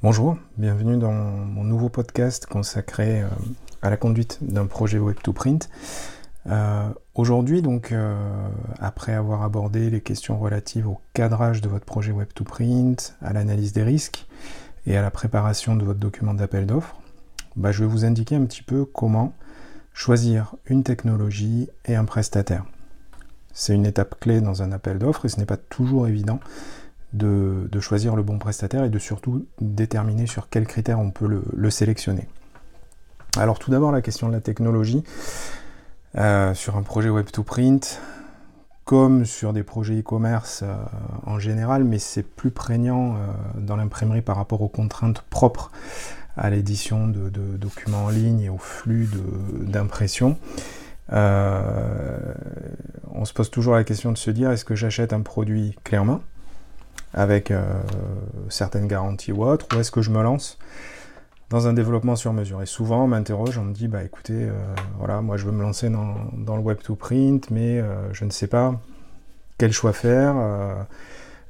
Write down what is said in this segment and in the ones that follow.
Bonjour, bienvenue dans mon nouveau podcast consacré euh, à la conduite d'un projet web to print. Euh, aujourd'hui, donc, euh, après avoir abordé les questions relatives au cadrage de votre projet web to print, à l'analyse des risques et à la préparation de votre document d'appel d'offres, bah, je vais vous indiquer un petit peu comment choisir une technologie et un prestataire. C'est une étape clé dans un appel d'offres et ce n'est pas toujours évident de, choisir le bon prestataire et de surtout déterminer sur quels critères on peut le, sélectionner. Alors tout d'abord la question de la technologie. Euh, sur un projet web to print, comme sur des projets e-commerce euh, en général, mais c'est plus prégnant euh, dans l'imprimerie par rapport aux contraintes propres à l'édition de, documents en ligne et au flux d'impression. on se pose toujours la question de se dire est-ce que j'achète un produit clé en main avec euh, certaines garanties ou autres, ou est-ce que je me lance dans un développement sur mesure? Et souvent, on m'interroge, on me dit, bah écoutez, euh, voilà, moi je veux me lancer dans, le web to print, mais euh, je ne sais pas quel choix faire.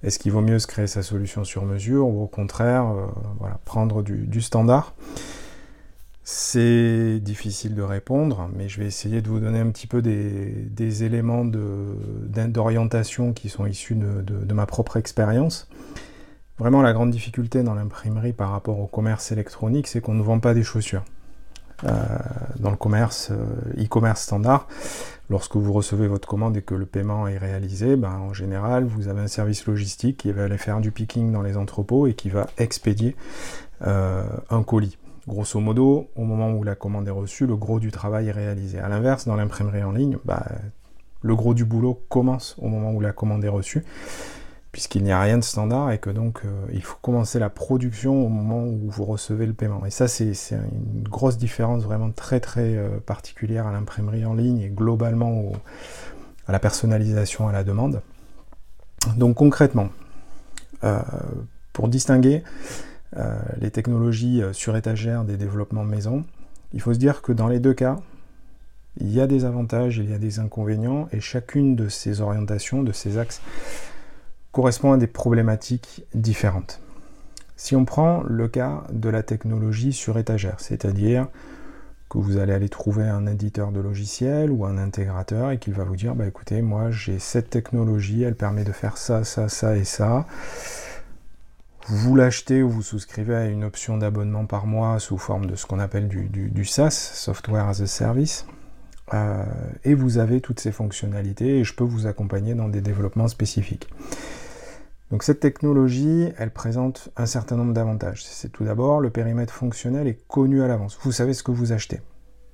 est-ce qu'il vaut mieux se créer sa solution sur mesure ou au contraire, voilà, prendre du standard? C'est difficile de répondre, mais je vais essayer de vous donner un petit peu des, éléments d'orientation qui sont issus de, ma propre expérience. Vraiment, la grande difficulté dans l'imprimerie par rapport au commerce électronique, c'est qu'on ne vend pas des chaussures. Euh, dans le commerce euh, e-commerce standard, lorsque vous recevez votre commande et que le paiement est réalisé, ben, en général, vous avez un service logistique qui va aller faire du picking dans les entrepôts et qui va expédier euh, un colis. Grosso modo, au moment où la commande est reçue, le gros du travail est réalisé. A l'inverse, dans l'imprimerie en ligne, bah, le gros du boulot commence au moment où la commande est reçue, puisqu'il n'y a rien de standard et que donc euh, il faut commencer la production au moment où vous recevez le paiement. Et ça, c'est une grosse différence vraiment très très euh, particulière à l'imprimerie en ligne et globalement à la personnalisation à la demande. Donc concrètement, euh, pour distinguer les technologies euh, sur étagère des développements maison, il faut se dire que dans les deux cas, il y a des avantages, il y a des inconvénients, et chacune de ces orientations, de ces axes, correspond à des problématiques différentes. Si on prend le cas de la technologie sur étagère, c'est-à-dire que vous allez aller trouver un éditeur de logiciel ou un intégrateur et qu'il va vous dire bah écoutez moi j'ai cette technologie elle permet de faire ça ça ça et ça vous l'achetez ou vous souscrivez à une option d'abonnement par mois sous forme de ce qu'on appelle du, SaaS, Software as a Service. Euh, et vous avez toutes ces fonctionnalités et je peux vous accompagner dans des développements spécifiques. Donc cette technologie, elle présente un certain nombre d'avantages. C'est tout d'abord, le périmètre fonctionnel est connu à l'avance. Vous savez ce que vous achetez.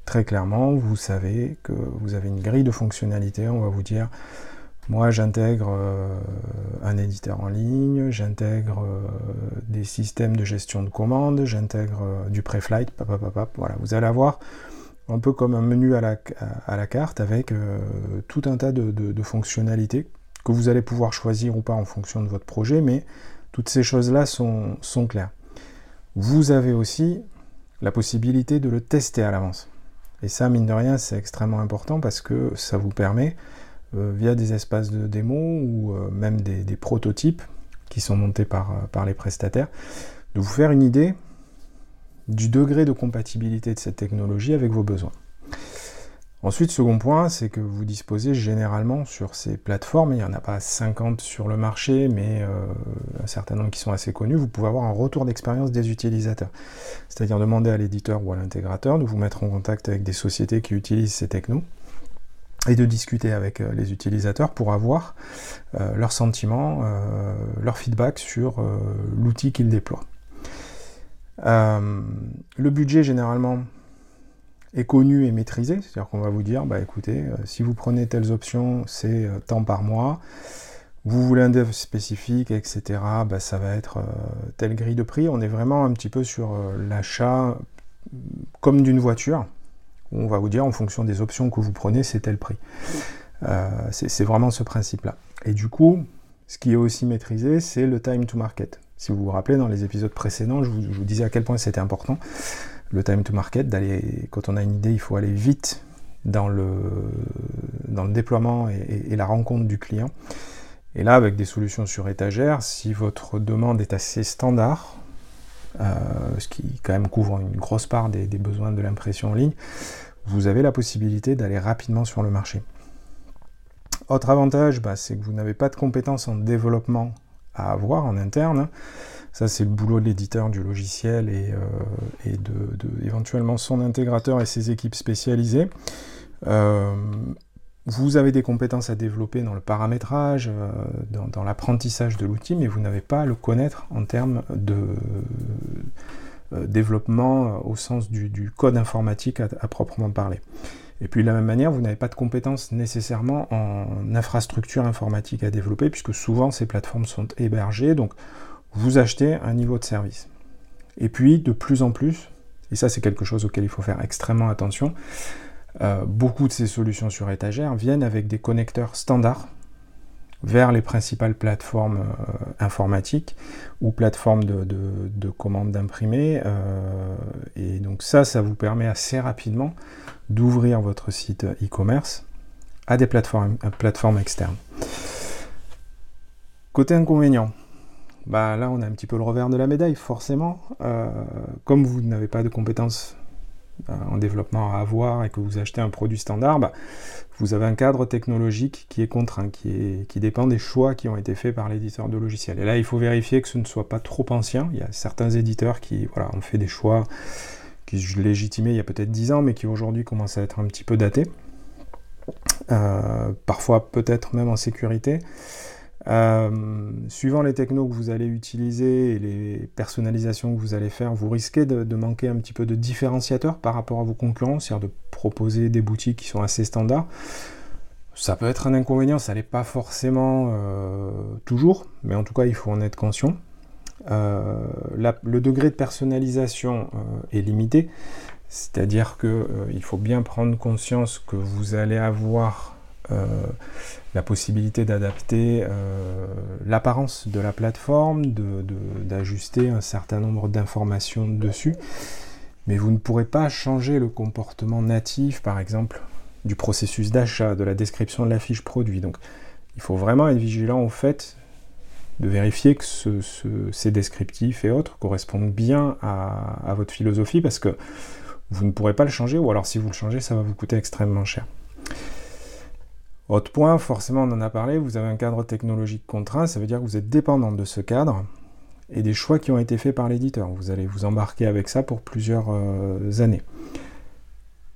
Très clairement, vous savez que vous avez une grille de fonctionnalités. On va vous dire, moi, j'intègre euh, un éditeur en ligne, j'intègre euh, des systèmes de gestion de commandes, j'intègre euh, du pré-flight, voilà. Vous allez avoir un peu comme un menu à la, à, la carte avec tout un tas de, fonctionnalités que vous allez pouvoir choisir ou pas en fonction de votre projet, mais toutes ces choses-là sont, sont claires. Vous avez aussi la possibilité de le tester à l'avance. Et ça, mine de rien, c'est extrêmement important parce que ça vous permet via des espaces de démo ou euh, même des, prototypes qui sont montés par, euh, par les prestataires, de vous faire une idée du degré de compatibilité de cette technologie avec vos besoins. Ensuite, second point, c'est que vous disposez généralement sur ces plateformes, il n'y en a pas 50 sur le marché, mais un certain nombre qui sont assez connus, vous pouvez avoir un retour d'expérience des utilisateurs. C'est-à-dire demander à l'éditeur ou à l'intégrateur de vous mettre en contact avec des sociétés qui utilisent ces technos et de discuter avec euh, les utilisateurs pour avoir euh, leurs sentiments, euh, leur feedback sur l'outil qu'ils déploient. le budget généralement est connu et maîtrisé, c'est-à-dire qu'on va vous dire, bah écoutez, si vous prenez telles options, c'est tant par mois, vous voulez un dev spécifique, etc., bah, ça va être telle grille de prix, on est vraiment un petit peu sur l'achat comme d'une voiture, on va vous dire en fonction des options que vous prenez, c'est tel prix. Euh, c'est vraiment ce principe-là. Et du coup, ce qui est aussi maîtrisé, c'est le time to market. Si vous vous rappelez, dans les épisodes précédents, je vous, disais à quel point c'était important, le time to market, d'aller, quand on a une idée, il faut aller vite dans le, dans le déploiement et, la rencontre du client. Et là, avec des solutions sur étagère, si votre demande est assez standard, ce qui quand même couvre une grosse part des, besoins de l'impression en ligne, vous avez la possibilité d'aller rapidement sur le marché. Autre avantage, bah, c'est que vous n'avez pas de compétences en développement à avoir en interne. Ça, c'est le boulot de l'éditeur du logiciel et, euh, de, éventuellement son intégrateur et ses équipes spécialisées. Euh, vous avez des compétences à développer dans le paramétrage, euh, dans, l'apprentissage de l'outil, mais vous n'avez pas à le connaître en termes de développement au sens du, code informatique à, proprement parler. Et puis de la même manière, vous n'avez pas de compétences nécessairement en infrastructure informatique à développer, puisque souvent ces plateformes sont hébergées, donc vous achetez un niveau de service. Et puis, de plus en plus, et ça c'est quelque chose auquel il faut faire extrêmement attention, euh, beaucoup de ces solutions sur étagère viennent avec des connecteurs standards vers les principales plateformes euh, informatiques ou plateformes de, de, commandes d'imprimés. Euh, et donc ça, ça vous permet assez rapidement d'ouvrir votre site e-commerce à des plateformes, externes. Côté inconvénient, bah là on a un petit peu le revers de la médaille, forcément. Comme vous n'avez pas de compétences en développement à avoir et que vous achetez un produit standard, bah, vous avez un cadre technologique qui est contraint, qui, dépend des choix qui ont été faits par l'éditeur de logiciel. Et là, il faut vérifier que ce ne soit pas trop ancien. Il y a certains éditeurs qui ont fait des choix qui se légitimaient il y a peut-être 10 ans, mais qui aujourd'hui commencent à être un petit peu datés. Euh, parfois peut-être même en sécurité. Euh, suivant les technos que vous allez utiliser et les personnalisations que vous allez faire, vous risquez de, manquer un petit peu de différenciateur par rapport à vos concurrents, c'est-à-dire de proposer des boutiques qui sont assez standards. Ça peut être un inconvénient, ça n'est pas forcément euh, toujours, mais en tout cas il faut en être conscient. Euh, le degré de personnalisation est limité, c'est-à-dire qu'il faut bien prendre conscience que vous allez avoir la possibilité d'adapter euh, l'apparence de la plateforme, d'ajuster un certain nombre d'informations dessus, mais vous ne pourrez pas changer le comportement natif, par exemple, du processus d'achat, de la description de la fiche produit. Donc il faut vraiment être vigilant au fait de vérifier que ces descriptifs et autres correspondent bien à, votre philosophie parce que vous ne pourrez pas le changer ou alors si vous le changez ça va vous coûter extrêmement cher. Autre point, forcément on en a parlé, vous avez un cadre technologique contraint, ça veut dire que vous êtes dépendant de ce cadre et des choix qui ont été faits par l'éditeur. Vous allez vous embarquer avec ça pour plusieurs euh, années.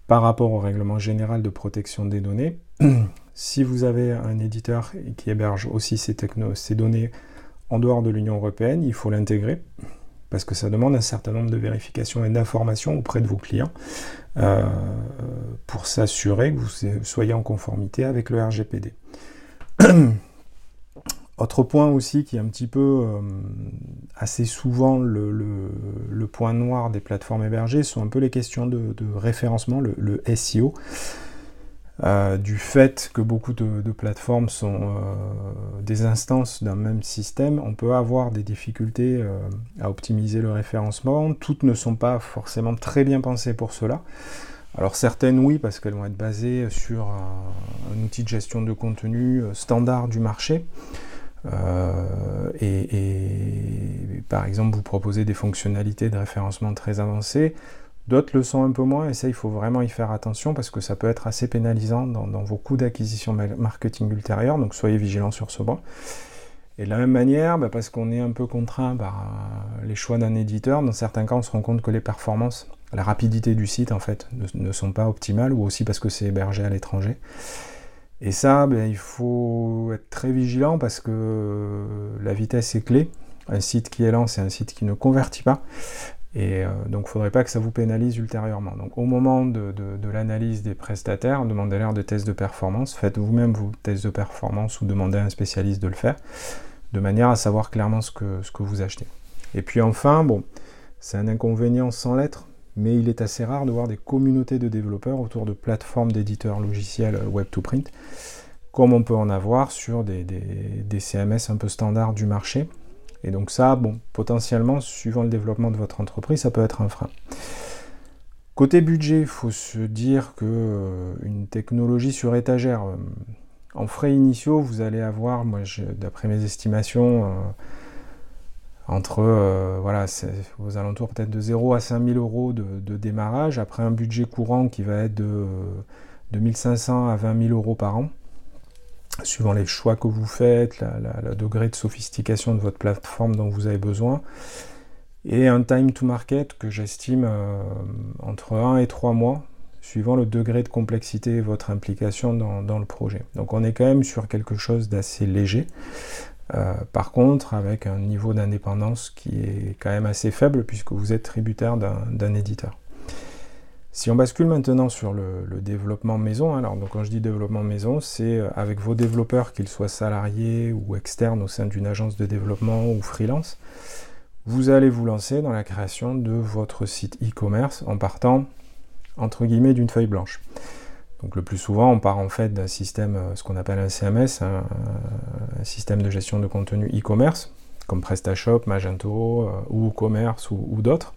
Par rapport au règlement général de protection des données, si vous avez un éditeur qui héberge aussi ces, ces données en dehors de l'Union européenne, il faut l'intégrer parce que ça demande un certain nombre de vérifications et d'informations auprès de vos clients euh, pour s'assurer que vous soyez en conformité avec le RGPD. Autre point aussi qui est un petit peu euh, assez souvent le, point noir des plateformes hébergées sont un peu les questions de, référencement, le SEO. Euh, du fait que beaucoup de, plateformes sont euh, des instances d'un même système, on peut avoir des difficultés euh, à optimiser le référencement. Toutes ne sont pas forcément très bien pensées pour cela. Alors certaines oui, parce qu'elles vont être basées sur un, outil de gestion de contenu standard du marché. et, par exemple, vous proposez des fonctionnalités de référencement très avancées. D'autres le sont un peu moins et ça il faut vraiment y faire attention parce que ça peut être assez pénalisant dans, vos coûts d'acquisition marketing ultérieurs, donc soyez vigilants sur ce point. Et de la même manière, bah, parce qu'on est un peu contraint par euh, les choix d'un éditeur, dans certains cas on se rend compte que les performances, la rapidité du site en fait ne, sont pas optimales ou aussi parce que c'est hébergé à l'étranger. Et ça, bah, il faut être très vigilant parce que la vitesse est clé. Un site qui est lent, c'est un site qui ne convertit pas. Et euh, donc, il ne faudrait pas que ça vous pénalise ultérieurement. Donc, au moment de, l'analyse des prestataires, demandez-leur des tests de performance. Faites vous-même vos tests de performance ou demandez à un spécialiste de le faire, de manière à savoir clairement ce que, vous achetez. Et puis enfin, bon, c'est un inconvénient sans lettres, mais il est assez rare de voir des communautés de développeurs autour de plateformes d'éditeurs logiciels web-to-print, comme on peut en avoir sur des CMS un peu standards du marché, et donc ça, bon, potentiellement, suivant le développement de votre entreprise, ça peut être un frein. Côté budget, il faut se dire que euh, une technologie sur étagère, euh, en frais initiaux, vous allez avoir, moi, d'après mes estimations, euh, entre voilà, aux alentours peut-être de 0 à 5000 euros de, démarrage, après un budget courant qui va être de, de 1500 à 20 000 euros par an suivant les choix que vous faites, le degré de sophistication de votre plateforme dont vous avez besoin, et un time to market que j'estime euh, entre 1 et 3 mois, suivant le degré de complexité et votre implication dans, le projet. Donc on est quand même sur quelque chose d'assez léger, euh, par contre avec un niveau d'indépendance qui est quand même assez faible puisque vous êtes tributaire d'un éditeur. Si on bascule maintenant sur le, développement maison, alors donc quand je dis développement maison, c'est euh, avec vos développeurs, qu'ils soient salariés ou externes au sein d'une agence de développement ou freelance, vous allez vous lancer dans la création de votre site e-commerce en partant entre guillemets d'une feuille blanche. Donc le plus souvent, on part en fait d'un système, euh, ce qu'on appelle un CMS, un, système de gestion de contenu e-commerce, comme PrestaShop, Magento euh, ou Commerce ou d'autres.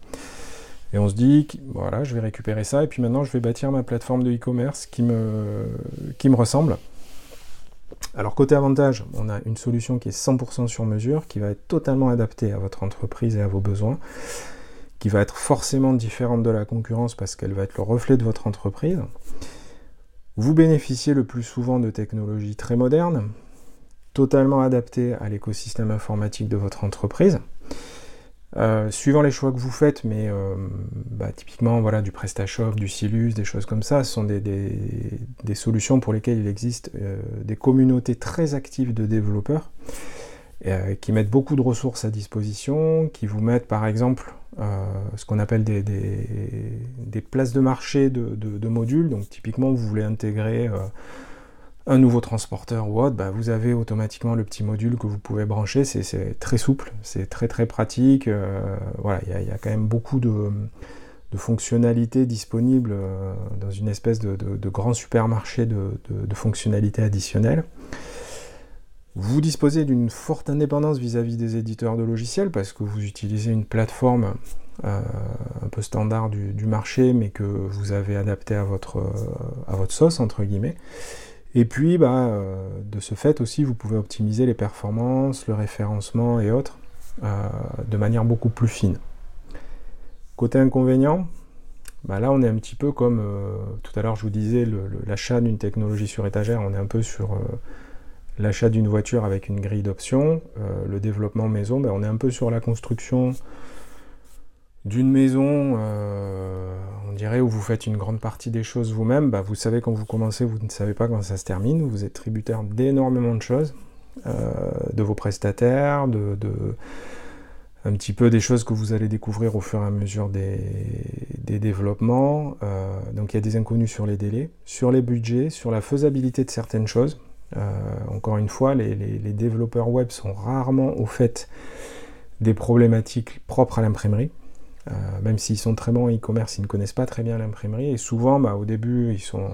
Et on se dit, voilà, je vais récupérer ça, et puis maintenant je vais bâtir ma plateforme de e-commerce qui me, qui me ressemble. Alors côté avantage, on a une solution qui est 100% sur mesure, qui va être totalement adaptée à votre entreprise et à vos besoins, qui va être forcément différente de la concurrence parce qu'elle va être le reflet de votre entreprise. Vous bénéficiez le plus souvent de technologies très modernes, totalement adaptées à l'écosystème informatique de votre entreprise. Euh, suivant les choix que vous faites, mais euh, bah, typiquement voilà, du PrestaShop, du Silus, des choses comme ça, ce sont des, solutions pour lesquelles il existe euh, des communautés très actives de développeurs qui mettent beaucoup de ressources à disposition, qui vous mettent par exemple ce qu'on appelle des, places de marché de, de, modules. Donc typiquement vous voulez intégrer un nouveau transporteur ou autre, bah, vous avez automatiquement le petit module que vous pouvez brancher. C'est très souple, c'est très pratique. Euh, voilà, il y, a quand même beaucoup de, fonctionnalités disponibles euh, dans une espèce de, grand supermarché de, fonctionnalités additionnelles. Vous disposez d'une forte indépendance vis-à-vis des éditeurs de logiciels parce que vous utilisez une plateforme euh, un peu standard du, marché mais que vous avez adapté à votre, à votre sauce entre guillemets. Et puis, bah, euh, de ce fait aussi, vous pouvez optimiser les performances, le référencement et autres euh, de manière beaucoup plus fine. Côté inconvénient, bah là on est un petit peu comme euh, tout à l'heure je vous disais l'achat d'une technologie sur étagère, on est un peu sur l'achat d'une voiture avec une grille d'options, le développement maison, bah, on est un peu sur la construction d'une maison, euh, on dirait, où vous faites une grande partie des choses vous-même, bah, vous savez quand vous commencez, vous ne savez pas quand ça se termine, vous êtes tributaire d'énormément de choses, euh, de vos prestataires, de, un petit peu des choses que vous allez découvrir au fur et à mesure des, développements. Euh, donc il y a des inconnus sur les délais, sur les budgets, sur la faisabilité de certaines choses. encore une fois, les, les développeurs web sont rarement au fait des problématiques propres à l'imprimerie. Euh, même s'ils sont très bons en e-commerce, ils ne connaissent pas très bien l'imprimerie. Et souvent, bah, au début, ils sont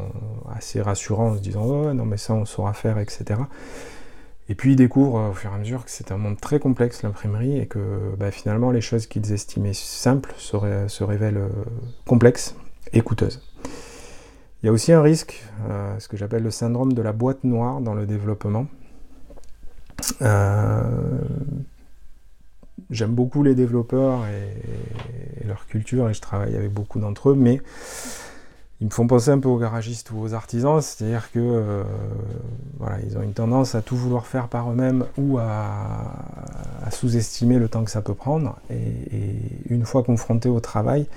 assez rassurants en se disant oh, non, mais ça, on saura faire, etc. Et puis ils découvrent euh, au fur et à mesure que c'est un monde très complexe, l'imprimerie, et que bah, finalement, les choses qu'ils estimaient simples se, révèlent euh, complexes et coûteuses. Il y a aussi un risque, ce que j'appelle le syndrome de la boîte noire dans le développement. J'aime beaucoup les développeurs et, leur culture et je travaille avec beaucoup d'entre eux, mais ils me font penser un peu aux garagistes ou aux artisans, c'est-à-dire que euh, voilà, ils ont une tendance à tout vouloir faire par eux-mêmes ou à, sous-estimer le temps que ça peut prendre. et une fois confrontés au travail,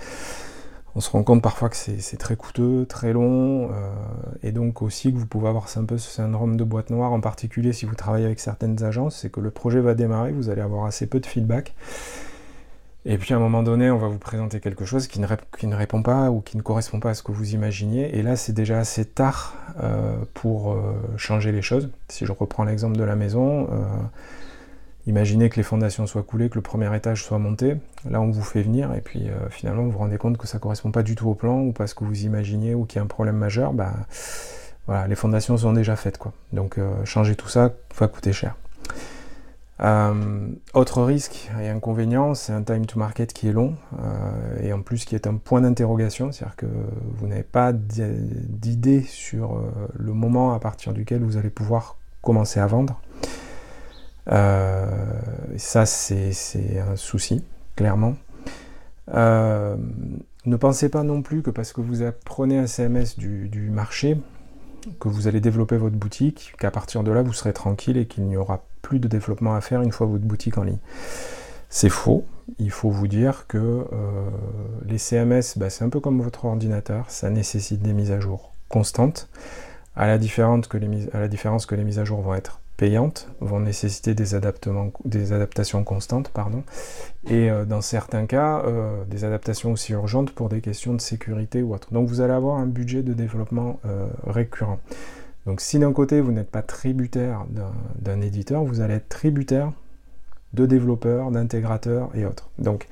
on se rend compte parfois que c'est très coûteux, très long, euh, et donc aussi que vous pouvez avoir un peu ce syndrome de boîte noire, en particulier si vous travaillez avec certaines agences, c'est que le projet va démarrer, vous allez avoir assez peu de feedback, et puis à un moment donné, on va vous présenter quelque chose qui ne, répond pas ou qui ne correspond pas à ce que vous imaginiez, et là c'est déjà assez tard euh, pour euh, changer les choses. Si je reprends l'exemple de la maison, Imaginez que les fondations soient coulées, que le premier étage soit monté. Là, on vous fait venir et puis euh, finalement, vous vous rendez compte que ça ne correspond pas du tout au plan ou pas ce que vous imaginiez ou qu'il y a un problème majeur. Bah, voilà, les fondations sont déjà faites. Quoi. Donc, euh, changer tout ça va coûter cher. Euh, autre risque et inconvénient, c'est un time to market qui est long et en plus qui est un point d'interrogation, c'est-à-dire que vous n'avez pas d'idée sur le moment à partir duquel vous allez pouvoir commencer à vendre. Ça, c'est un souci, clairement. ne pensez pas non plus que parce que vous apprenez un CMS du marché, que vous allez développer votre boutique, qu'à partir de là, vous serez tranquille et qu'il n'y aura plus de développement à faire une fois votre boutique en ligne. C'est faux. Il faut vous dire que euh, les CMS, bah, c'est un peu comme votre ordinateur, ça nécessite des mises à jour constantes, à la différence que les mises à jour vont être vont nécessiter des, adaptations constantes, pardon, et euh, dans certains cas, euh, des adaptations aussi urgentes pour des questions de sécurité ou autre. Donc vous allez avoir un budget de développement récurrent. Donc si d'un côté vous n'êtes pas tributaire d'un éditeur, vous allez être tributaire de développeurs, d'intégrateurs et autres. Donc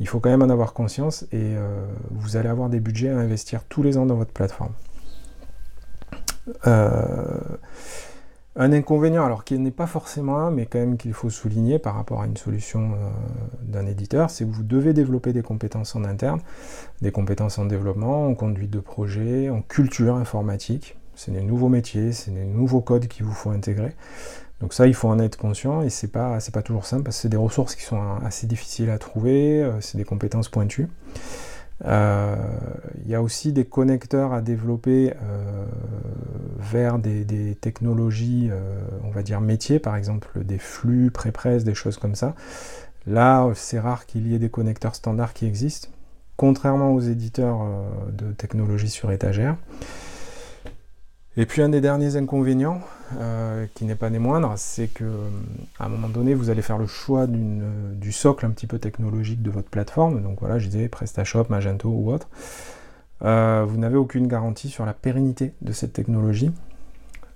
il faut quand même en avoir conscience et euh, vous allez avoir des budgets à investir tous les ans dans votre plateforme. Euh, un inconvénient, alors qui n'est pas forcément un, mais quand même qu'il faut souligner par rapport à une solution euh, d'un éditeur, c'est que vous devez développer des compétences en interne, des compétences en développement, en conduite de projet, en culture informatique. C'est des nouveaux métiers, c'est des nouveaux codes qu'il vous faut intégrer. Donc ça, il faut en être conscient et c'est pas, pas toujours simple parce que c'est des ressources qui sont assez difficiles à trouver, euh, c'est des compétences pointues. Euh, il y a aussi des connecteurs à développer euh, vers des, technologies, on va dire métiers, par exemple des flux, pré-presse, des choses comme ça. Là, c'est rare qu'il y ait des connecteurs standards qui existent, contrairement aux éditeurs de technologies sur étagère. Et puis un des derniers inconvénients, euh, qui n'est pas des moindres, c'est que à un moment donné, vous allez faire le choix du socle un petit peu technologique de votre plateforme. Donc voilà, je disais PrestaShop, Magento ou autre. Euh, vous n'avez aucune garantie sur la pérennité de cette technologie.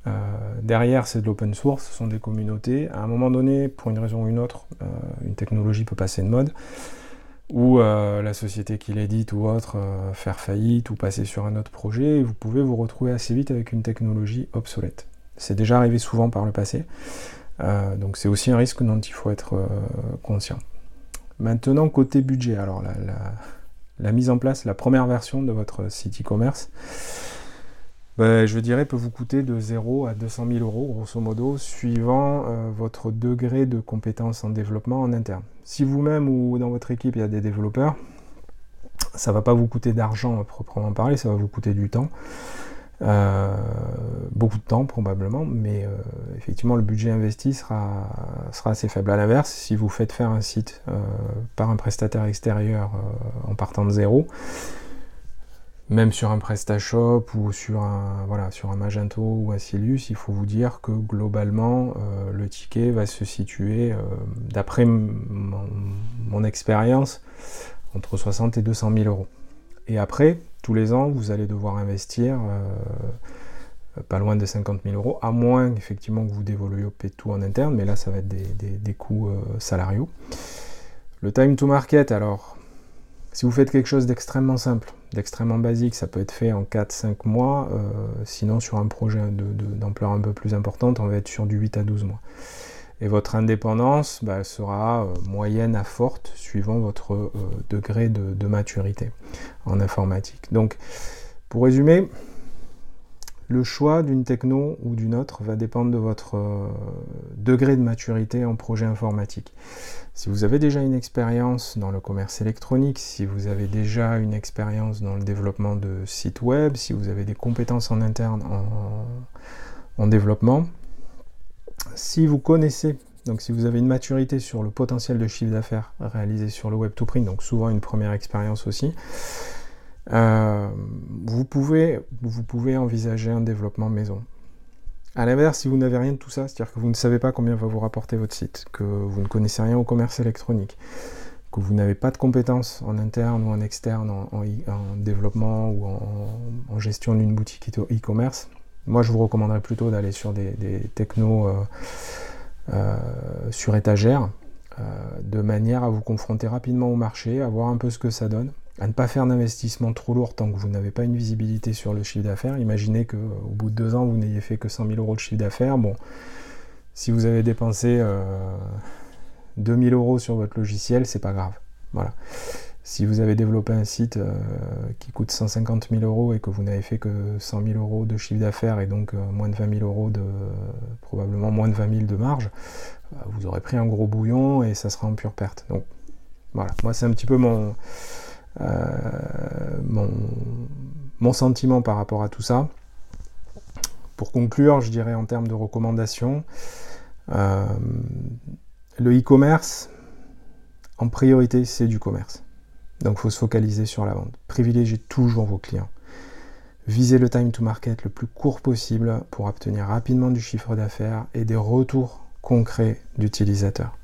Euh, derrière, c'est de l'open source, ce sont des communautés. À un moment donné, pour une raison ou une autre, une technologie peut passer de mode ou euh, la société qui l'édite ou autre euh, faire faillite ou passer sur un autre projet, et vous pouvez vous retrouver assez vite avec une technologie obsolète. C'est déjà arrivé souvent par le passé, euh, donc c'est aussi un risque dont il faut être conscient. Maintenant, côté budget, alors la, mise en place, la première version de votre site e-commerce, ben, je dirais, peut vous coûter de 0 à 200 000 euros, grosso modo, suivant votre degré de compétence en développement en interne. Si vous-même ou dans votre équipe il y a des développeurs, ça ne va pas vous coûter d'argent à proprement parler, ça va vous coûter du temps. Euh, beaucoup de temps probablement, mais euh, effectivement le budget investi sera, sera assez faible. À l'inverse, si vous faites faire un site euh, par un prestataire extérieur en partant de zéro, même sur un PrestaShop ou sur un, voilà, sur un Magento ou un Silius, il faut vous dire que globalement, euh, le ticket va se situer, euh, d'après mon, expérience, entre 60 et 200 000 euros. Et après, tous les ans, vous allez devoir investir euh, pas loin de 50 000 euros, à moins effectivement que vous développez tout en interne, mais là, ça va être des, des coûts salariaux. Le time to market, alors, si vous faites quelque chose d'extrêmement simple, d'extrêmement basique, ça peut être fait en 4-5 mois. Euh, sinon, sur un projet d'ampleur un peu plus importante, on va être sur du 8 à 12 mois. Et votre indépendance bah, sera euh, moyenne à forte suivant votre euh, degré de, maturité en informatique. Donc, pour résumer, le choix d'une techno ou d'une autre va dépendre de votre degré de maturité en projet informatique. Si vous avez déjà une expérience dans le commerce électronique, si vous avez déjà une expérience dans le développement de sites web, si vous avez des compétences en interne en, développement, si vous connaissez, donc si vous avez une maturité sur le potentiel de chiffre d'affaires réalisé sur le web to print, donc souvent une première expérience aussi, euh, vous, pouvez, vous pouvez envisager un développement maison. A l'inverse, si vous n'avez rien de tout ça, c'est-à-dire que vous ne savez pas combien va vous rapporter votre site, que vous ne connaissez rien au commerce électronique, que vous n'avez pas de compétences en interne ou en externe, en, développement ou en, gestion d'une boutique e-commerce, moi je vous recommanderais plutôt d'aller sur des, technos euh, euh, sur étagère, de manière à vous confronter rapidement au marché, à voir un peu ce que ça donne, à ne pas faire d'investissement trop lourd tant que vous n'avez pas une visibilité sur le chiffre d'affaires. Imaginez qu'au bout de deux ans, vous n'ayez fait que 100 000 euros de chiffre d'affaires. Bon, si vous avez dépensé 2000 euh, euros sur votre logiciel, c'est pas grave. Voilà. Si vous avez développé un site euh, qui coûte 150 000 euros et que vous n'avez fait que 100 000 euros de chiffre d'affaires et donc euh, moins de 20 000 euros de probablement moins de 20 000 de marge, euh, vous aurez pris un gros bouillon et ça sera en pure perte. Donc voilà, moi c'est un petit peu mon, mon, mon sentiment par rapport à tout ça. Pour conclure, je dirais en termes de recommandations, le e-commerce, en priorité, c'est du commerce. Donc il faut se focaliser sur la vente. Privilégiez toujours vos clients. Visez le time to market le plus court possible pour obtenir rapidement du chiffre d'affaires et des retours concrets d'utilisateurs.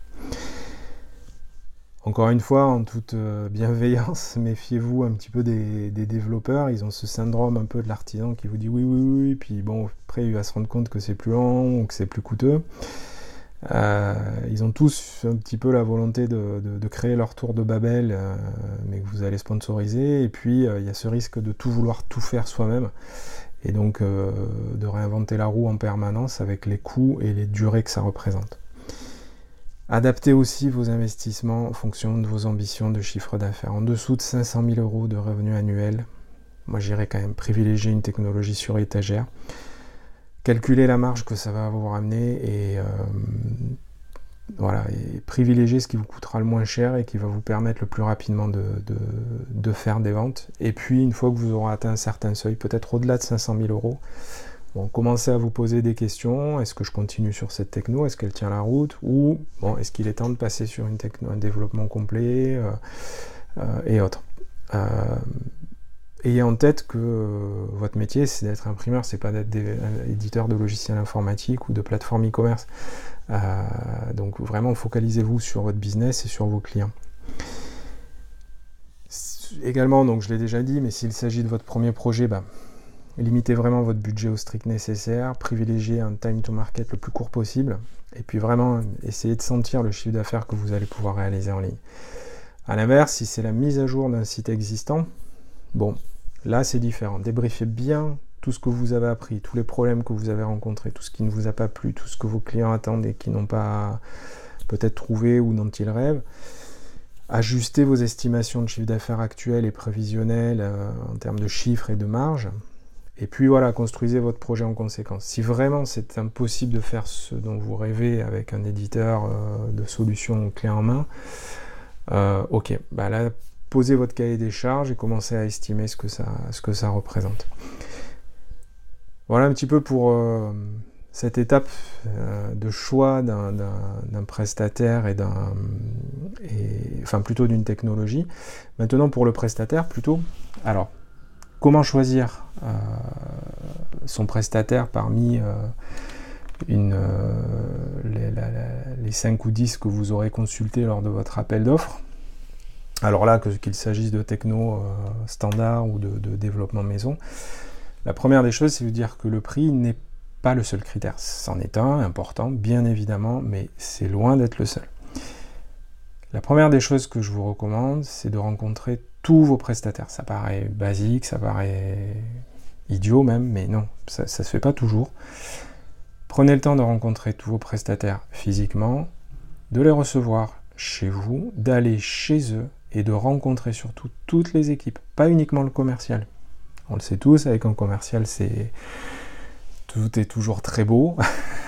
Encore une fois, en toute euh, bienveillance, méfiez-vous un petit peu des, développeurs. Ils ont ce syndrome un peu de l'artisan qui vous dit oui, oui, oui, puis bon, après il va se rendre compte que c'est plus lent ou que c'est plus coûteux. Euh, ils ont tous un petit peu la volonté de, créer leur tour de Babel, euh, mais que vous allez sponsoriser. Et puis, il y a ce risque de tout vouloir tout faire soi-même. Et donc, de réinventer la roue en permanence avec les coûts et les durées que ça représente. Adaptez aussi vos investissements en fonction de vos ambitions de chiffre d'affaires. En dessous de 500 000 euros de revenus annuels, moi j'irais quand même privilégier une technologie sur étagère calculer la marge que ça va vous ramener et, euh, voilà, et ce qui vous coûtera le moins cher et qui va vous permettre le plus rapidement de, de, faire des ventes. Et puis, une fois que vous aurez atteint un certain seuil, peut-être au-delà de 500 000 euros, commencez à vous poser des questions. Est-ce que je continue sur cette techno? Est-ce qu'elle tient la route? Ou bon, est-ce qu'il est temps de passer sur une techno, un développement complet euh, euh, et autres ayez en tête que euh, votre métier, c'est d'être imprimeur, c'est pas d'être éditeur de logiciels informatiques ou de plateformes e-commerce. Euh, donc vraiment, focalisez-vous sur votre business et sur vos clients. Également, donc je l'ai déjà dit, mais s'il s'agit de votre premier projet, bah, limitez vraiment votre budget au strict nécessaire, privilégiez un time to market le plus court possible, et puis vraiment essayez de sentir le chiffre d'affaires que vous allez pouvoir réaliser en ligne. A l'inverse, si c'est la mise à jour d'un site existant, bon, Là, c'est différent. Débriefez bien tout ce que vous avez appris, tous les problèmes que vous avez rencontrés, tout ce qui ne vous a pas plu, tout ce que vos clients attendent et qui n'ont pas peut-être trouvé ou dont ils rêvent. Ajustez vos estimations de chiffre d'affaires actuel et prévisionnel euh, en termes de chiffres et de marge. Et puis voilà, construisez votre projet en conséquence. Si vraiment c'est impossible de faire ce dont vous rêvez avec un éditeur euh, de solutions clé en main, euh, ok, bah là posez votre cahier des charges et commencez à estimer ce que ça, ce que ça représente. Voilà un petit peu pour euh, cette étape de choix d'un prestataire et d'un. Enfin, plutôt d'une technologie. Maintenant, pour le prestataire, plutôt. Alors, comment choisir euh, son prestataire parmi une, les, les, 5 ou 10 que vous aurez consultés lors de votre appel d'offres? Alors là, qu'il s'agisse de techno euh, standard ou de, développement maison, la première des choses, c'est de dire que le prix n'est pas le seul critère. C'en est un, important, bien évidemment, mais c'est loin d'être le seul. La première des choses que je vous recommande, c'est de rencontrer tous vos prestataires. Ça paraît basique, ça paraît idiot même, mais non, ça ne se fait pas toujours. Prenez le temps de rencontrer tous vos prestataires physiquement, de les recevoir chez vous, d'aller chez eux et de rencontrer surtout toutes les équipes, pas uniquement le commercial. On le sait tous, avec un commercial, c'est tout est toujours très beau,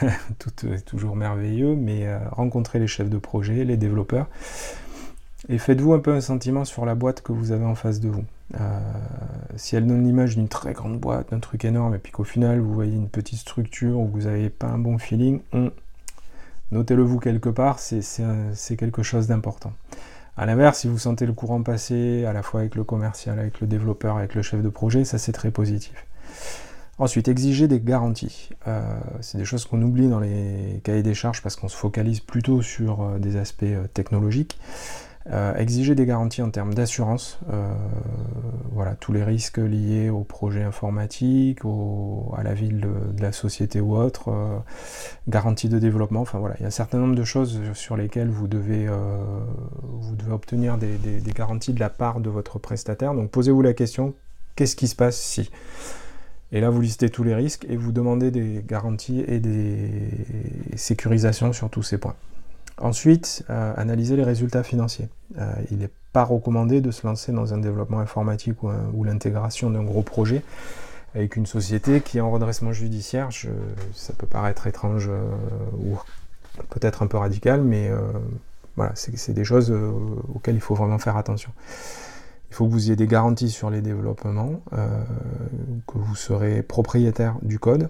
tout est toujours merveilleux, mais euh, rencontrez les chefs de projet, les développeurs, et faites-vous un peu un sentiment sur la boîte que vous avez en face de vous. Euh, si elle donne l'image d'une très grande boîte, d'un truc énorme, et puis qu'au final vous voyez une petite structure où vous n'avez pas un bon feeling, notez-le vous quelque part, c'est quelque chose d'important. A l'inverse, si vous sentez le courant passer à la fois avec le commercial, avec le développeur, avec le chef de projet, ça c'est très positif. Ensuite, exiger des garanties. Euh, c'est des choses qu'on oublie dans les cahiers des charges parce qu'on se focalise plutôt sur euh, des aspects technologiques. Euh, exiger des garanties en termes d'assurance, euh, voilà, tous les risques liés au projet informatique, à la ville de, la société ou autre, euh, garantie de développement, enfin voilà, il y a un certain nombre de choses sur lesquelles vous devez, obtenir des, garanties de la part de votre prestataire. Donc posez-vous la question, qu'est-ce qui se passe si? Et là, vous listez tous les risques et vous demandez des garanties et des sécurisations sur tous ces points. Ensuite, analyser les résultats financiers. il n'est pas recommandé de se lancer dans un développement informatique ou, l'intégration d'un gros projet avec une société qui est en redressement judiciaire. ça peut paraître étrange ou peut-être un peu radical, mais voilà, c'est des choses auxquelles il faut vraiment faire attention. Il faut que vous ayez des garanties sur les développements, euh, que vous serez propriétaire du code,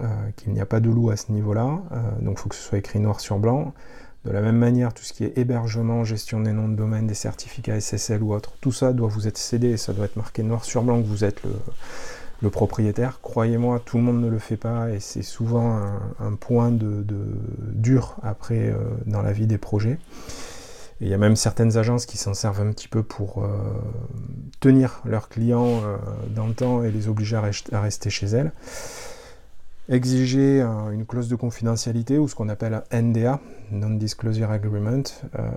euh, qu'il n'y a pas de loup à ce niveau-là, euh, donc il faut que ce soit écrit noir sur blanc. De la même manière, tout ce qui est hébergement, gestion des noms de domaine, des certificats SSL ou autre, tout ça doit vous être cédé et ça doit être marqué noir sur blanc que vous êtes le, propriétaire. Croyez-moi, tout le monde ne le fait pas et c'est souvent un, point de, dur après dans la vie des projets il y a même certaines agences qui s'en servent un petit peu pour euh, tenir leurs clients euh, dans le temps et les obliger à, rester chez elles. Exiger une clause de confidentialité ou ce qu'on appelle un NDA, Non-Disclosure Agreement, euh,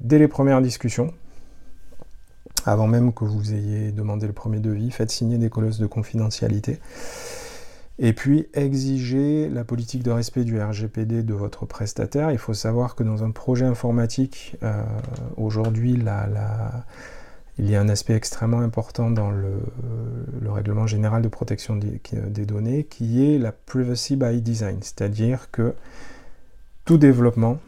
dès les premières discussions. Avant même que vous ayez demandé le premier devis, faites signer des clauses de confidentialité. Et puis exiger la politique de respect du RGPD de votre prestataire. Il faut savoir que dans un projet informatique, euh, aujourd'hui, il y a un aspect extrêmement important dans le, règlement général de protection des, des, données qui est la privacy by design, c'est-à-dire que tout développement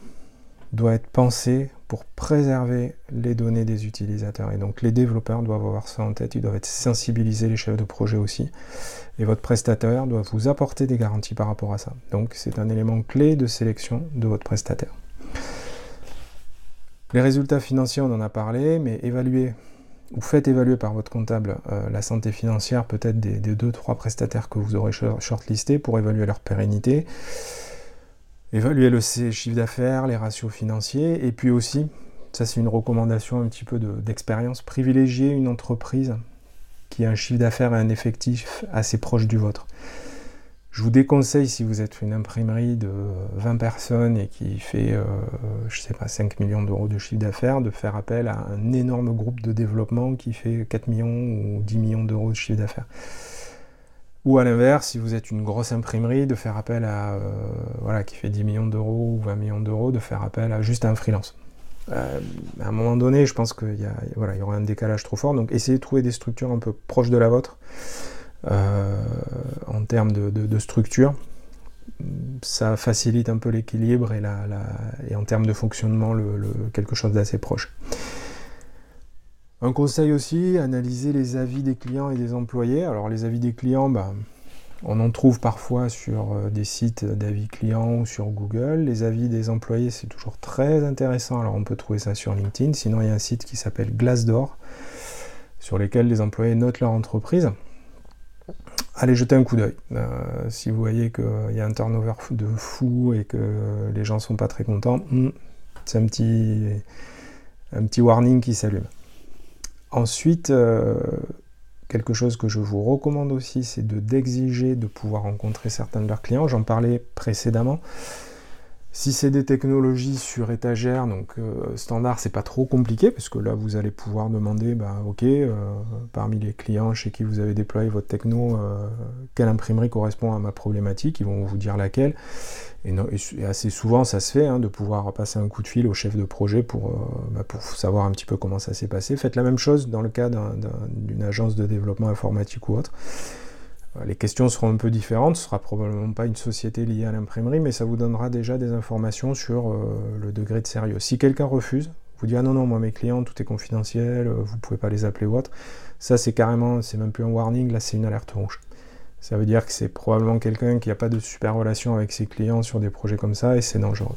doit être pensé pour préserver les données des utilisateurs. Et donc les développeurs doivent avoir ça en tête, ils doivent être sensibilisés, les chefs de projet aussi. Et votre prestataire doit vous apporter des garanties par rapport à ça. Donc c'est un élément clé de sélection de votre prestataire. Les résultats financiers, on en a parlé, mais évaluer ou faites évaluer par votre comptable euh, la santé financière peut-être des, des 2-3 prestataires que vous aurez shortlistés pour évaluer leur pérennité évaluer le chiffre d'affaires, les ratios financiers, et puis aussi, ça c'est une recommandation un petit peu d'expérience, privilégier une entreprise qui a un chiffre d'affaires et un effectif assez proche du vôtre. Je vous déconseille, si vous êtes une imprimerie de 20 personnes et qui fait, euh, pas, 5 millions d'euros de chiffre d'affaires, de faire appel à un énorme groupe de développement qui fait 4 millions ou 10 millions d'euros de chiffre d'affaires. Ou à l'inverse, si vous êtes une grosse imprimerie, de faire appel à, euh, voilà, qui fait 10 millions d'euros ou 20 millions d'euros, de faire appel à juste un freelance. Euh, à un moment donné, je pense qu'il y, voilà, y aura un décalage trop fort. Donc essayez de trouver des structures un peu proches de la vôtre en termes de, structure. Ça facilite un peu l'équilibre et en termes de fonctionnement, le, quelque chose d'assez proche. Un conseil aussi, analyser les avis des clients et des employés. Alors les avis des clients, bah, on en trouve parfois sur euh, des sites d'avis clients ou sur Google. Les avis des employés, c'est toujours très intéressant. Alors on peut trouver ça sur LinkedIn. Sinon, il y a un site qui s'appelle Glassdoor, sur lequel les employés notent leur entreprise. Allez jeter un coup d'œil. Euh, si vous voyez qu'il y a un turnover de fou et que les gens sont pas très contents, hmm, c'est un petit, un petit warning qui s'allume. Ensuite, euh, quelque chose que je vous recommande aussi, c'est de d'exiger de pouvoir rencontrer certains de leurs clients. J'en parlais précédemment. Si c'est des technologies sur étagère, donc euh, standard, c'est pas trop compliqué, parce que là vous allez pouvoir demander, bah, ok, euh, parmi les clients chez qui vous avez déployé votre techno, euh, quelle imprimerie correspond à ma problématique, ils vont vous dire laquelle. Et, assez souvent ça se fait hein, de pouvoir passer un coup de fil au chef de projet pour, bah, pour savoir un petit peu comment ça s'est passé. Faites la même chose dans le cas d'une agence de développement informatique ou autre. Euh, les questions seront un peu différentes, ce sera probablement pas une société liée à l'imprimerie, mais ça vous donnera déjà des informations sur euh, le degré de sérieux. Si quelqu'un refuse, vous dit ah non non moi mes clients tout est confidentiel, euh, vous pouvez pas les appeler ou autre, ça c'est carrément, c'est même plus un warning, là c'est une alerte rouge. Ça veut dire que c'est probablement quelqu'un qui n'a pas de super relation avec ses clients sur des projets comme ça et c'est dangereux.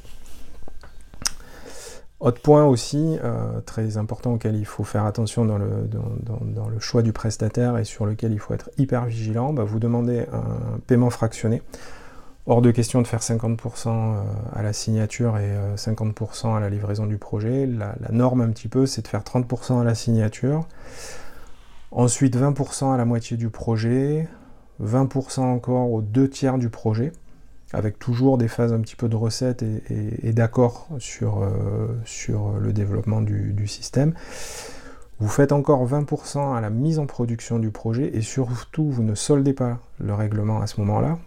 Autre point aussi, euh, très important auquel il faut faire attention dans le, choix du prestataire et sur lequel il faut être hyper vigilant, bah, vous demandez un paiement fractionné. Hors de question de faire 50% euh, à la signature et 50% euh, à la livraison du projet. La norme un petit peu, c'est de faire 30% à la signature, ensuite 20% à la moitié du projet, 20% encore aux deux tiers du projet avec toujours des phases un petit peu de recette et, d'accord sur, euh, sur le développement du, système. Vous faites encore 20% à la mise en production du projet et surtout vous ne soldez pas le règlement à ce moment-là.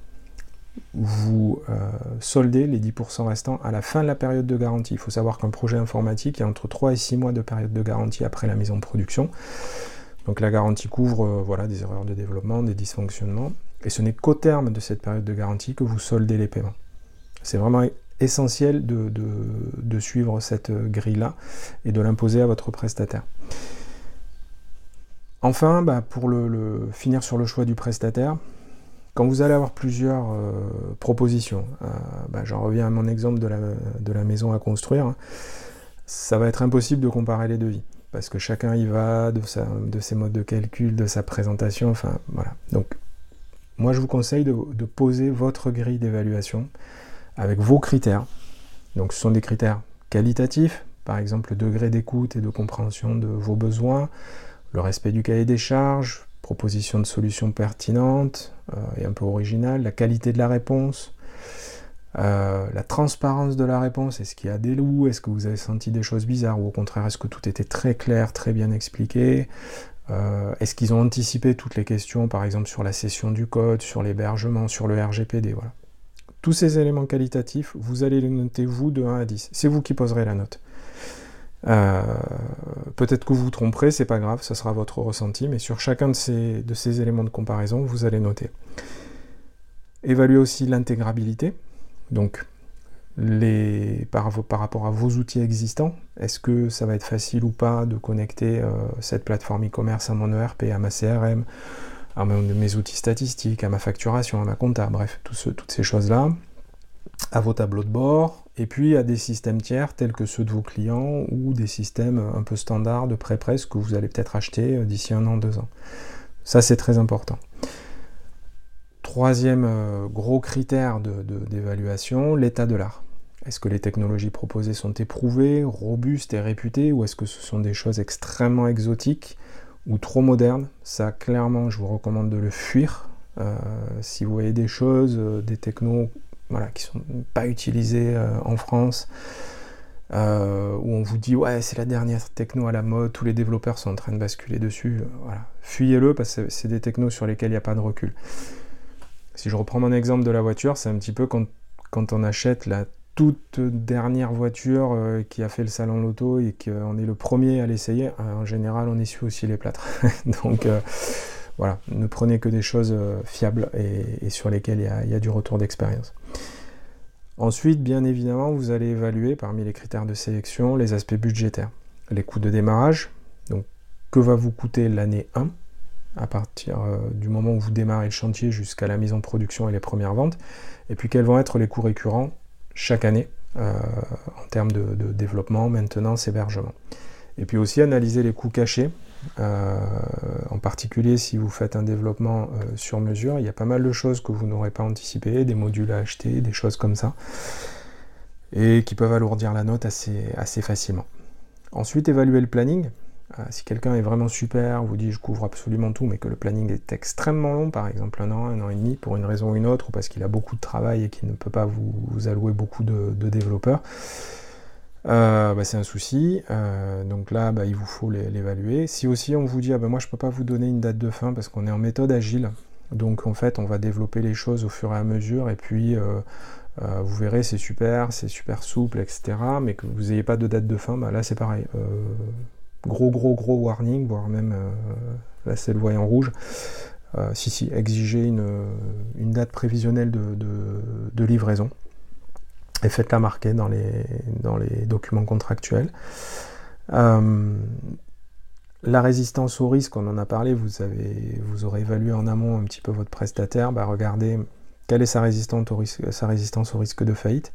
vous euh, soldez les 10% restants à la fin de la période de garantie. Il faut savoir qu'un projet informatique, il y a entre 3 et 6 mois de période de garantie après la mise en production. Donc la garantie couvre euh, voilà, des erreurs de développement, des dysfonctionnements, et ce n'est qu'au terme de cette période de garantie que vous soldez les paiements. C'est vraiment essentiel de, suivre cette grille-là et de l'imposer à votre prestataire. Enfin, bah, pour le, finir sur le choix du prestataire, quand vous allez avoir plusieurs euh, propositions, euh, bah, j'en reviens à mon exemple de la, maison à construire, ça va être impossible de comparer les devis, parce que chacun y va de, de ses modes de calcul, de sa présentation, enfin voilà. Donc, moi je vous conseille de poser votre grille d'évaluation avec vos critères. Donc ce sont des critères qualitatifs, par exemple le degré d'écoute et de compréhension de vos besoins, le respect du cahier des charges, proposition de solutions pertinentes euh, et un peu originales, la qualité de la réponse, euh, la transparence de la réponse, est-ce qu'il y a des loups, est-ce que vous avez senti des choses bizarres, ou au contraire, est-ce que tout était très clair, très bien expliqué, euh, est-ce qu'ils ont anticipé toutes les questions, par exemple sur la session du code, sur l'hébergement, sur le RGPD, voilà. Tous ces éléments qualitatifs, vous allez les noter vous de 1 à 10. C'est vous qui poserez la note. Euh, peut-être que vous vous tromperez, c'est pas grave, ça sera votre ressenti, mais sur chacun de ces, de ces éléments de comparaison, vous allez noter. Évaluez aussi l'intégrabilité, donc les, par, rapport à vos outils existants, est-ce que ça va être facile ou pas de connecter euh, cette plateforme e-commerce à mon ERP, à ma CRM, à mes outils statistiques, à ma facturation, à ma compta, bref, toutes ces choses-là, à vos tableaux de bord, et puis à des systèmes tiers tels que ceux de vos clients ou des systèmes un peu standards de pré-presse que vous allez peut-être acheter euh, d'ici un an, deux ans. Ça, c'est très important. Troisième euh, gros critère d'évaluation, l'état de l'art. Est-ce que les technologies proposées sont éprouvées, robustes et réputées, ou est-ce que ce sont des choses extrêmement exotiques ou trop moderne, ça clairement je vous recommande de le fuir. Euh, si vous voyez des choses, euh, des technos voilà, qui sont pas utilisés euh, en France, où on vous dit ouais c'est la dernière techno à la mode, tous les développeurs sont en train de basculer dessus, voilà. fuyez-le parce que c'est des technos sur lesquels il n'y a pas de recul. Si je reprends mon exemple de la voiture, c'est un petit peu quand, quand on achète la toute dernière voiture euh, qui a fait le salon loto et qu'on est le premier à l'essayer, euh, en général on essuie aussi les plâtres. Donc euh, voilà, ne prenez que des choses fiables et, sur lesquelles il y, a, du retour d'expérience. Ensuite, bien évidemment, vous allez évaluer parmi les critères de sélection les aspects budgétaires. Les coûts de démarrage, donc que va vous coûter l'année 1 à partir du moment où vous démarrez le chantier jusqu'à la mise en production et les premières ventes, et puis quels vont être les coûts récurrents chaque année euh, en termes de, développement, maintenance, hébergement. Et puis aussi analyser les coûts cachés, euh, en particulier si vous faites un développement euh, sur mesure, il y a pas mal de choses que vous n'aurez pas anticipées, des modules à acheter, des choses comme ça, et qui peuvent alourdir la note assez, assez facilement. Ensuite, évaluer le planning. Euh, si quelqu'un est vraiment super, vous dit je couvre absolument tout, mais que le planning est extrêmement long, par exemple un an, un an et demi, pour une raison ou une autre, ou parce qu'il a beaucoup de travail et qu'il ne peut pas vous, allouer beaucoup de, développeurs, euh, bah, c'est un souci. Euh, donc là, bah, il vous faut l'évaluer. Si aussi on vous dit ah, bah, moi je ne peux pas vous donner une date de fin parce qu'on est en méthode agile, donc en fait on va développer les choses au fur et à mesure, et puis vous verrez c'est super, c'est super souple, etc. Mais que vous n'ayez pas de date de fin, là c'est pareil gros gros gros warning, voire même euh, là c'est le voyant rouge. Euh, si si, exiger une, date prévisionnelle de, livraison et faites-la marquer dans les, dans les documents contractuels. Euh, la résistance au risque, on en a parlé, vous, avez, vous aurez évalué en amont un petit peu votre prestataire, bah regardez quelle est sa résistance au risque, sa résistance au risque de faillite,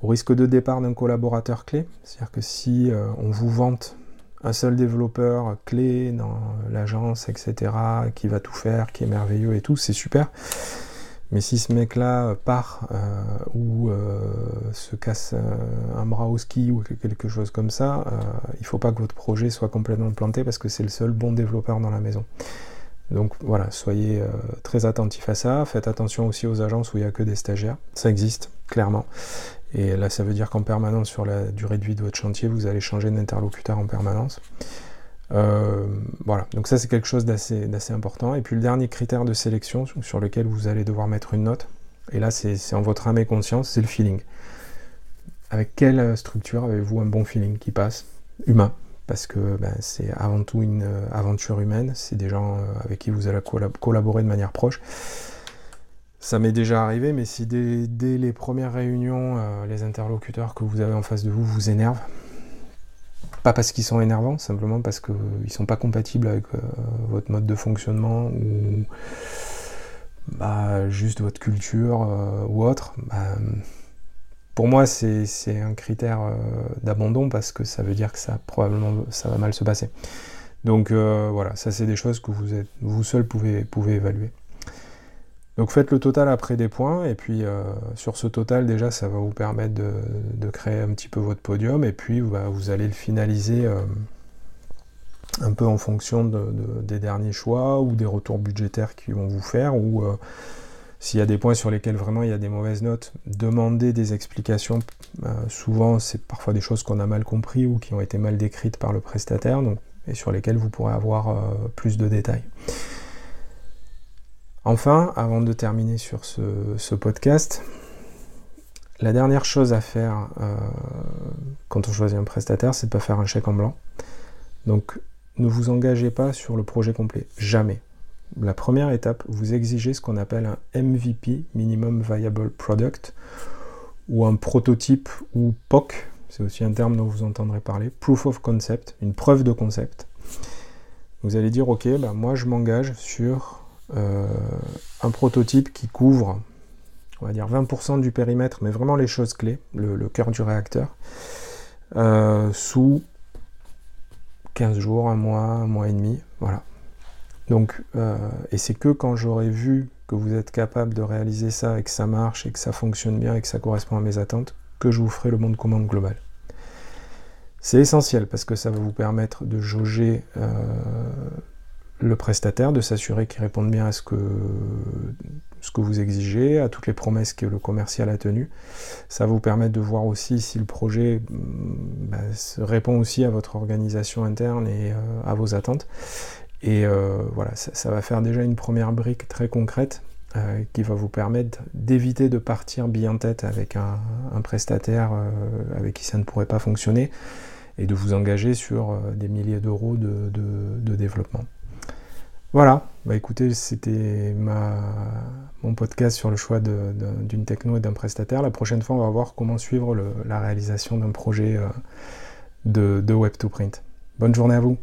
au risque de départ d'un collaborateur clé, c'est-à-dire que si on vous vante un seul développeur clé dans l'agence, etc., qui va tout faire, qui est merveilleux et tout, c'est super. Mais si ce mec-là part euh, ou euh, se casse euh, un bras au ski ou quelque chose comme ça, il ne faut pas que votre projet soit complètement planté parce que c'est le seul bon développeur dans la maison. Donc voilà, soyez très attentifs à ça. Faites attention aussi aux agences où il n'y a que des stagiaires. Ça existe, clairement. Et là, ça veut dire qu'en permanence, sur la durée de vie de votre chantier, vous allez changer d'interlocuteur en permanence. Euh, voilà, donc ça c'est quelque chose d'assez important. Et puis le dernier critère de sélection sur lequel vous allez devoir mettre une note, Et là, c'est en votre âme et conscience, c'est le feeling. Avec quelle structure avez-vous un bon feeling qui passe? Humain, parce que ben, c'est avant tout une euh, aventure humaine, c'est des gens euh, avec qui vous allez collaborer de manière proche. Ça m'est déjà arrivé, mais si dès, les premières réunions, euh, les interlocuteurs que vous avez en face de vous vous énervent, pas parce qu'ils sont énervants, simplement parce qu'ils ne sont pas compatibles avec votre mode de fonctionnement ou bah, juste votre culture ou autre, bah, pour moi, c'est un critère euh, d'abandon parce que ça veut dire que ça probablement ça va mal se passer. Donc euh, voilà, ça c'est des choses que vous, êtes, vous seul pouvez, pouvez évaluer. Donc faites le total après des points, et puis euh, sur ce total déjà ça va vous permettre de, créer un petit peu votre podium, et puis bah, vous allez le finaliser un peu en fonction des derniers choix ou des retours budgétaires qu'ils vont vous faire, ou s'il y a des points sur lesquels vraiment il y a des mauvaises notes, demandez des explications. Euh, souvent, c'est parfois des choses qu'on a mal compris ou qui ont été mal décrites par le prestataire, et sur lesquelles vous pourrez avoir euh, plus de détails. Enfin, avant de terminer sur ce, podcast, la dernière chose à faire euh, quand on choisit un prestataire, c'est de ne pas faire un chèque en blanc. Donc, ne vous engagez pas sur le projet complet, jamais la première étape, vous exigez ce qu'on appelle un MVP, Minimum Viable Product, ou un prototype ou POC, c'est aussi un terme dont vous entendrez parler, Proof of Concept, une preuve de concept. Vous allez dire, ok, bah, moi je m'engage sur euh, un prototype qui couvre, on va dire 20% du périmètre, mais vraiment les choses clés, le, cœur du réacteur, euh, sous 15 jours, un mois, un mois et demi, voilà. Donc, euh, et c'est que quand j'aurai vu que vous êtes capable de réaliser ça et que ça marche et que ça fonctionne bien et que ça correspond à mes attentes, que je vous ferai le bon de commande global. C'est essentiel parce que ça va vous permettre de jauger le prestataire, de s'assurer qu'il réponde bien à ce que, ce que vous exigez, à toutes les promesses que le commercial a tenues. Ça vous permettre de voir aussi si le projet mm, bah, répond aussi à votre organisation interne et euh, à vos attentes. Et euh, voilà, ça, va faire déjà une première brique très concrète euh, qui va vous permettre d'éviter de partir bien en tête avec un, prestataire avec qui ça ne pourrait pas fonctionner et de vous engager sur des milliers d'euros de, développement. Voilà, bah écoutez, c'était mon podcast sur le choix d'une techno et d'un prestataire. La prochaine fois, on va voir comment suivre la réalisation d'un projet de Web2Print. Bonne journée à vous